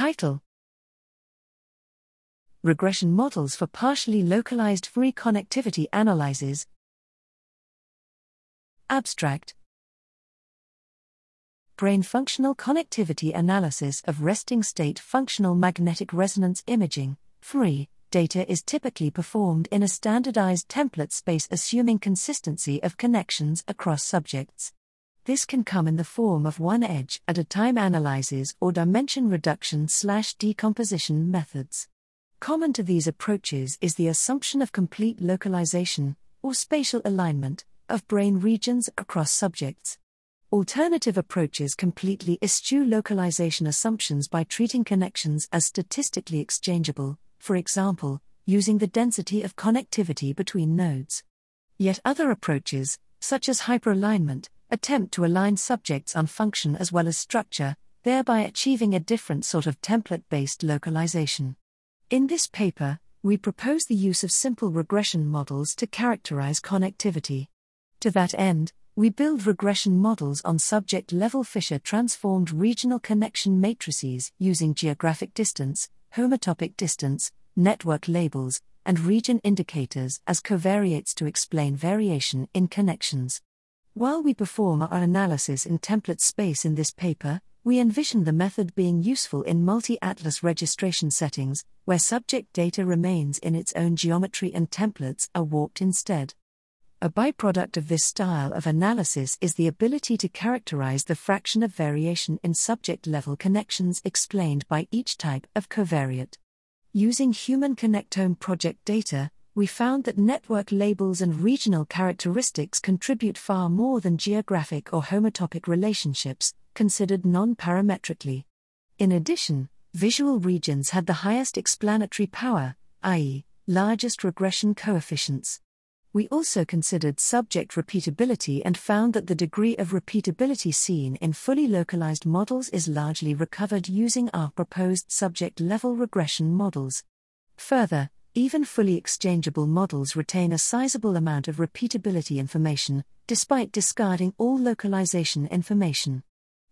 Title Regression Models for Partially Localized fMRI Connectivity Analyses. Abstract Brain Functional Connectivity Analysis of Resting State Functional Magnetic Resonance Imaging, fMRI, data is typically performed in a standardized template space assuming consistency of connections across subjects. This can come in the form of one edge at a time analyses or dimension reduction slash decomposition methods. Common to these approaches is the assumption of complete localization, or spatial alignment, of brain regions across subjects. Alternative approaches completely eschew localization assumptions by treating connections as statistically exchangeable, for example, using the density of connectivity between nodes. Yet other approaches, such as hyperalignment, attempt to align subjects on function as well as structure, thereby achieving a different sort of template based localization. In this paper, we propose the use of simple regression models to characterize connectivity. To that end, we build regression models on subject level Fisher transformed regional connection matrices using geographic distance, homotopic distance, network labels, and region indicators as covariates to explain variation in connections. While we perform our analysis in template space in this paper, we envision the method being useful in multi atlas registration settings, where subject data remains in its own geometry and templates are warped instead. A byproduct of this style of analysis is the ability to characterize the fraction of variation in subject level connections explained by each type of covariate. Using Human Connectome project data, we found that network labels and regional characteristics contribute far more than geographic or homotopic relationships, considered non parametrically. In addition, visual regions had the highest explanatory power, i.e., largest regression coefficients. We also considered subject repeatability and found that the degree of repeatability seen in fully localized models is largely recovered using our proposed subject level regression models. Further, even fully exchangeable models retain a sizable amount of repeatability information, despite discarding all localization information.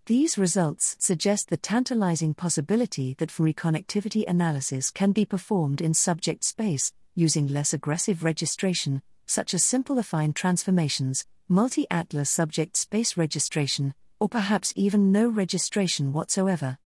These results suggest the tantalizing possibility that fMRI connectivity analysis can be performed in subject space, using less aggressive registration, such as simple affine transformations, multi atlas subject space registration, or perhaps even no registration whatsoever.